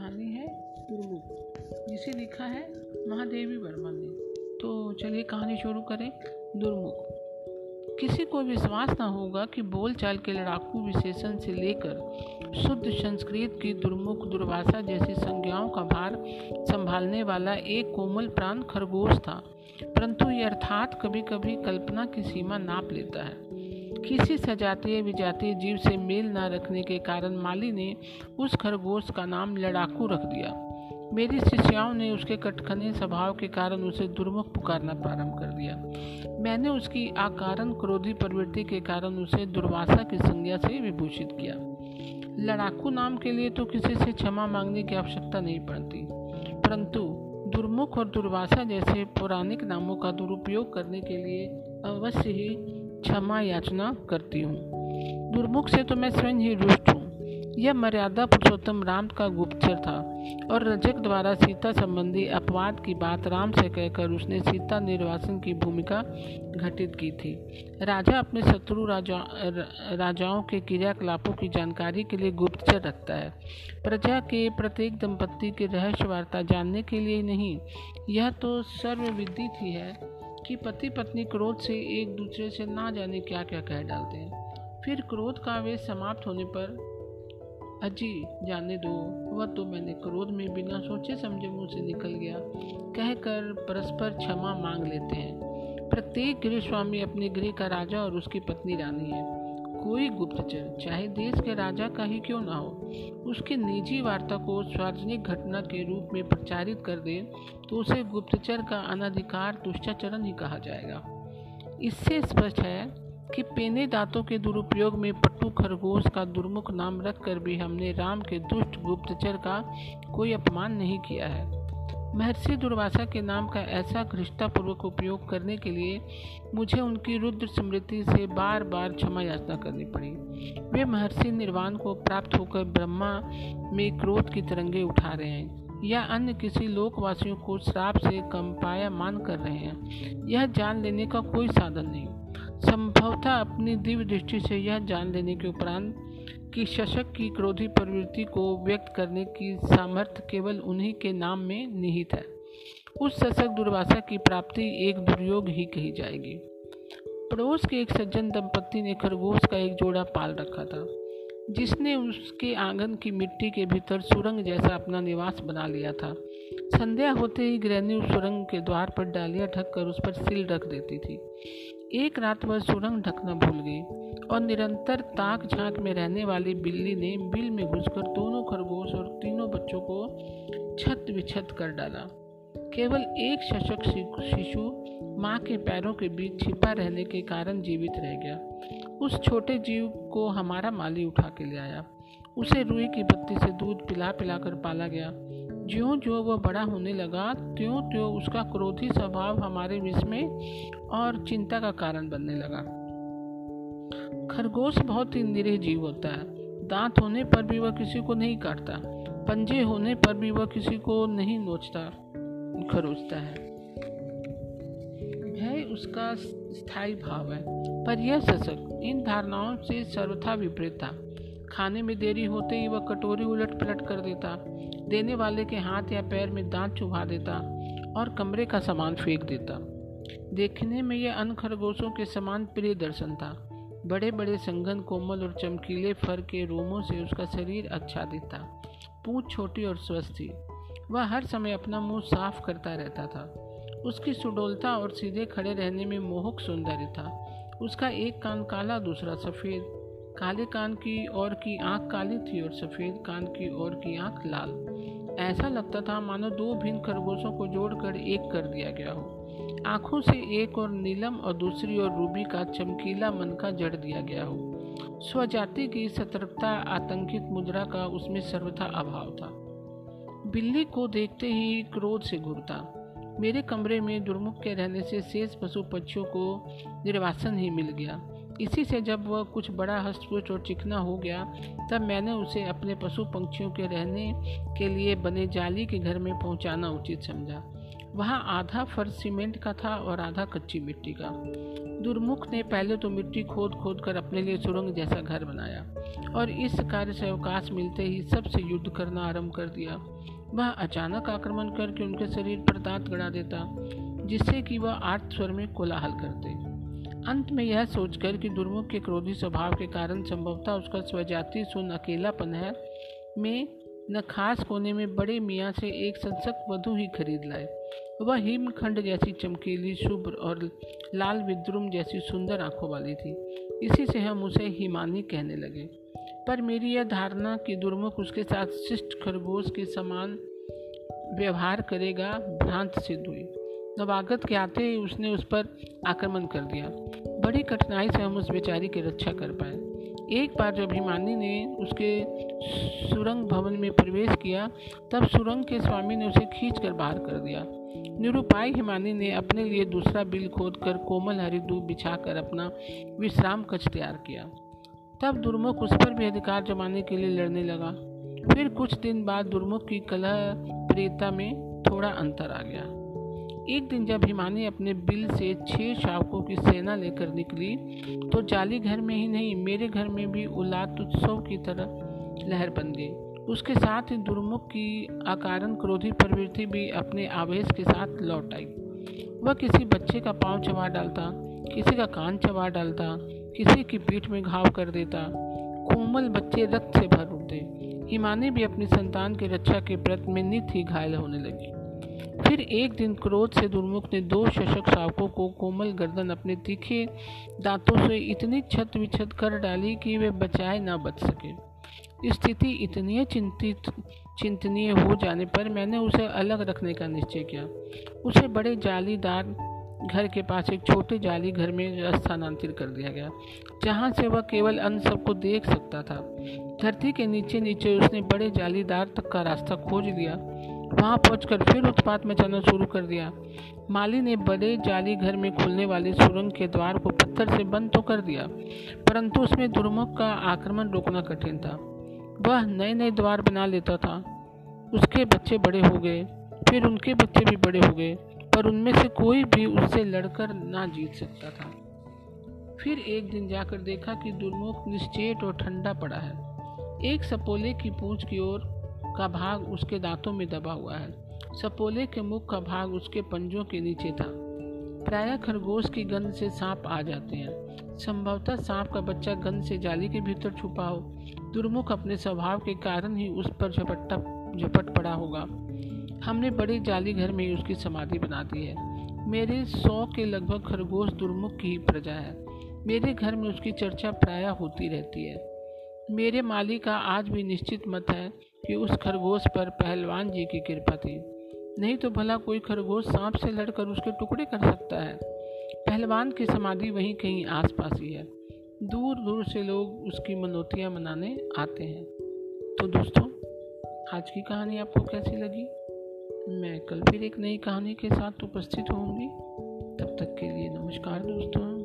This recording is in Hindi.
कहानी है। दुर्मुख जिसे लिखा है महादेवी वर्मा ने। तो चलिए कहानी शुरू करें दुर्मुख। किसी को विश्वास न होगा कि बोलचाल के लड़ाकू विशेषण से लेकर शुद्ध संस्कृत की दुर्मुख दुर्भाषा जैसी संज्ञाओं का भार संभालने वाला एक कोमल प्राण खरगोश था। परंतु ये अर्थात कभी कभी कल्पना की सीमा नाप लेता है। किसी सजातीय विजातीय जीव से मेल न रखने के कारण माली ने उस खरगोश का नाम लड़ाकू रख दिया। मेरी शिष्याओं ने उसके कटखने स्वभाव के कारण उसे दुर्मुख पुकारना प्रारंभ कर दिया। मैंने उसकी आकारण क्रोधी प्रवृत्ति के कारण उसे दुर्वासा की संज्ञा से विभूषित किया। लड़ाकू नाम के लिए तो किसी से क्षमा मांगने की आवश्यकता नहीं पड़ती। परंतु दुर्मुख और दुर्वासा जैसे पौराणिक नामों का दुरुपयोग करने के लिए अवश्य ही क्षमा याचना करती हूँ। दुर्मुख से तो मैं स्वयं ही रुष्ट हूँ। यह मर्यादा पुरुषोत्तम राम का गुप्तचर था और रजक द्वारा सीता संबंधी अपवाद की बात राम से कहकर उसने सीता निर्वासन की भूमिका घटित की थी। राजा अपने शत्रु राजा, राजाओं के क्रियाकलापों की जानकारी के लिए गुप्तचर रखता है। प्रजा के प्रत्येक दंपत्ति की रहस्य वार्ता जानने के लिए नहीं, यह तो सर्वविदित ही है। कि पति पत्नी क्रोध से एक दूसरे से ना जाने क्या क्या कह डालते हैं। फिर क्रोध का आवेश समाप्त होने पर, अजी, जाने दो। वह तो मैंने क्रोध में बिना सोचे समझे मुँह से निकल गया। कहकर परस्पर क्षमा मांग लेते हैं। प्रत्येक गृह स्वामी अपने गृह का राजा और उसकी पत्नी रानी है। कोई गुप्तचर, चाहे देश के राजा का ही क्यों ना हो, उसकी निजी वार्ता को सार्वजनिक घटना के रूप में प्रचारित कर दे तो उसे गुप्तचर का अनधिकार दुष्टाचरण ही कहा जाएगा। इससे स्पष्ट है कि पेने दांतों के दुरुपयोग में पट्टू खरगोश का दुर्मुख नाम रखकर भी हमने राम के दुष्ट गुप्तचर का कोई अपमान नहीं किया है। महर्षि दुर्वासा के नाम का ऐसा घृष्टापूर्वक उपयोग करने के लिए मुझे उनकी रुद्र स्मृति से बार बार क्षमा याचना करनी पड़ी। वे महर्षि निर्वाण को प्राप्त होकर ब्रह्मा में क्रोध की तरंगे उठा रहे हैं, या अन्य किसी लोकवासियों को श्राप से कंपाया मान कर रहे हैं। यह जान लेने का कोई साधन नहीं। संभवतः अपनी दिव्य दृष्टि से यह जान लेने के उपरांत कि शशक की क्रोधी प्रवृत्ति को व्यक्त करने की सामर्थ्य केवल उन्हीं के नाम में निहित है। उस शशक दुर्वासा की प्राप्ति एक दुर्योग ही कही जाएगी। पड़ोस के एक सज्जन दंपत्ति ने खरगोश का एक जोड़ा पाल रखा था, जिसने उसके आँगन की मिट्टी के भीतर सुरंग जैसा अपना निवास बना लिया था। संध्या होते ही गृहणी सुरंग के द्वार पर डालियाँ ढककर उस पर सिल रख देती थी। एक रात वह सुरंग ढकना भूल गई और निरंतर ताक झाँक में रहने वाली बिल्ली ने बिल में घुसकर दोनों खरगोश और तीनों बच्चों को छत विछत कर डाला। केवल एक शशक शिशु माँ के पैरों के बीच छिपा रहने के कारण जीवित रह गया। उस छोटे जीव को हमारा माली उठा के ले आया। उसे रुई की बत्ती से दूध पिला पिला कर पाला गया। ज्यो ज्यो वह बड़ा होने लगा, त्यों त्यों उसका क्रोधी स्वभाव हमारे विष में और चिंता का कारण बनने लगा। खरगोश बहुत ही निरीह जीव होता है। दांत होने पर भी वह किसी को नहीं काटता। पंजे होने पर भी वह किसी को नहीं नोचता, खरोचता है। भय उसका स्थायी भाव है। पर यह सशक इन धारणाओं से सर्वथा विपरीत था। खाने में देरी होते ही वह कटोरी उलट पलट कर देता। देने वाले के हाथ या पैर में दांत चुभा देता और कमरे का सामान फेंक देता। देखने में यह अन्य खरगोशों के समान प्रिय दर्शन था। बड़े बड़े संगन, कोमल और चमकीले फर के रोमों से उसका शरीर अच्छा दिखता। पूछ छोटी और स्वस्थ थी। वह हर समय अपना मुँह साफ़ करता रहता था। उसकी सुडोलता और सीधे खड़े रहने में मोहक सौंदर्य था। उसका एक कान काला, दूसरा सफ़ेद। काले कान की और की आँख काली थी और सफ़ेद कान की और की आँख लाल। ऐसा लगता था मानो दो भिन्न खरगोशों को जोड़कर एक कर दिया गया हो। आँखों से एक और नीलम और दूसरी ओर रूबी का चमकीला मन का जड़ दिया गया हो। स्वजाति की सतर्कता, आतंकित मुद्रा का उसमें सर्वथा अभाव था। बिल्ली को देखते ही क्रोध से घुरता। मेरे कमरे में दुर्मुख के रहने से शेष पशु पक्षियों को निर्वासन ही मिल गया। इसी से जब वह कुछ बड़ा हस्तपुष्ट और चिकना हो गया, तब मैंने उसे अपने पशु पंक्षियों के रहने के लिए बने जाली के घर में पहुंचाना उचित समझा। वहाँ आधा फर्श सीमेंट का था और आधा कच्ची मिट्टी का। दुर्मुख ने पहले तो मिट्टी खोद खोद कर अपने लिए सुरंग जैसा घर बनाया और इस कार्य से अवकाश मिलते ही सबसे युद्ध करना आरंभ कर दिया। वह अचानक आक्रमण करके उनके शरीर पर दांत गड़ा देता, जिससे कि वह आठ स्वर में कोलाहल करते। अंत में यह सोचकर कि दुर्मुख के क्रोधी स्वभाव के कारण संभवतः उसका स्वजाति सुन अकेलापन है, में न खास कोने में बड़े मियाँ से एक संसक वधु ही खरीद लाए। वह हिमखंड जैसी चमकीली, शुभ्र और लाल विद्रुम जैसी सुंदर आँखों वाली थी। इसी से हम उसे हिमानी कहने लगे। पर मेरी यह धारणा कि दुर्मुख उसके साथ शिष्ट खरगोश के समान व्यवहार करेगा, भ्रांत सिद्ध हुई। नवागत के आते ही उसने उस पर आक्रमण कर दिया। बड़ी कठिनाई से हम उस बेचारी की रक्षा कर पाए। एक बार जब हिमानी ने उसके सुरंग भवन में प्रवेश किया, तब सुरंग के स्वामी ने उसे खींच कर बाहर कर दिया। निरुपाय हिमानी ने अपने लिए दूसरा बिल खोद कर कोमल हरी दूब बिछाकर अपना विश्राम कक्ष तैयार किया। तब दुर्मुख उस पर भी अधिकार जमाने के लिए लड़ने लगा। फिर कुछ दिन बाद दुर्मुख की कलह प्रियता में थोड़ा अंतर आ गया। एक दिन जब हिमानी अपने बिल से छह शावकों की सेना लेकर निकली तो जाली घर में ही नहीं, मेरे घर में भी उलाद उत्सव की तरह लहर बन गई। उसके साथ ही दुर्मुख की अकारण क्रोधी प्रवृत्ति भी अपने आवेश के साथ लौट आई। वह किसी बच्चे का पाँव चबा डालता, किसी का कान चबा डालता, किसी की पीठ में घाव कर देता, कोमल बच्चे रक्त से भर उठते। हिमानी भी अपनी संतान की रक्षा के प्रति में नित ही घायल होने लगी। फिर एक दिन क्रोध से दुर्मुख ने दो शशक शावकों को कोमल गर्दन अपने तीखे दांतों से इतनी छत विछत कर डाली कि वे बचाए ना बच सके। स्थिति इतनी चिंतित, चिंतनीय हो जाने पर मैंने उसे अलग रखने का निश्चय किया। उसे बड़े जालीदार घर के पास एक छोटे जाली घर में स्थानांतरित कर दिया गया, जहाँ से वह केवल अन्य सबको देख सकता था। धरती के नीचे नीचे उसने बड़े जालीदार तक का रास्ता खोज लिया। वहाँ पहुंचकर फिर उत्पात मचाना शुरू कर दिया। माली ने बड़े जाली घर में खुलने वाले सुरंग के द्वार को पत्थर से बंद तो कर दिया, परंतु उसमें दुर्मुख का आक्रमण रोकना कठिन था। वह नए नए द्वार बना लेता था। उसके बच्चे बड़े हो गए, फिर उनके बच्चे भी बड़े हो गए, पर उनमें से कोई भी उससे लड़कर ना जीत सकता था। फिर एक दिन जाकर देखा कि दुर्मुख निश्चेत और ठंडा पड़ा है। एक सपोले की पूंछ की ओर का भाग उसके दांतों में दबा हुआ है। सपोले के मुख का भाग उसके पंजों के नीचे था। प्राय खरगोश की गंध से सांप आ जाते हैं। संभवतः सांप का बच्चा गंध से जाली के भीतर छुपा हो। दुर्मुख अपने स्वभाव के कारण ही उस पर झपट्टा झपट पड़ा होगा। हमने बड़े जाली घर में उसकी समाधि बना दी है। मेरे सौ के लगभग खरगोश दुर्मुख की प्रजा है। मेरे घर में उसकी चर्चा प्रायः होती रहती है। मेरे माली का आज भी निश्चित मत है कि उस खरगोश पर पहलवान जी की कृपा थी। नहीं तो भला कोई खरगोश सांप से लड़कर उसके टुकड़े कर सकता है। पहलवान की समाधि वहीं कहीं आसपास ही है। दूर दूर से लोग उसकी मनोतियाँ मनाने आते हैं। तो दोस्तों, आज की कहानी आपको कैसी लगी? मैं कल फिर एक नई कहानी के साथ उपस्थित होंगी तब तक के लिए नमस्कार दोस्तों।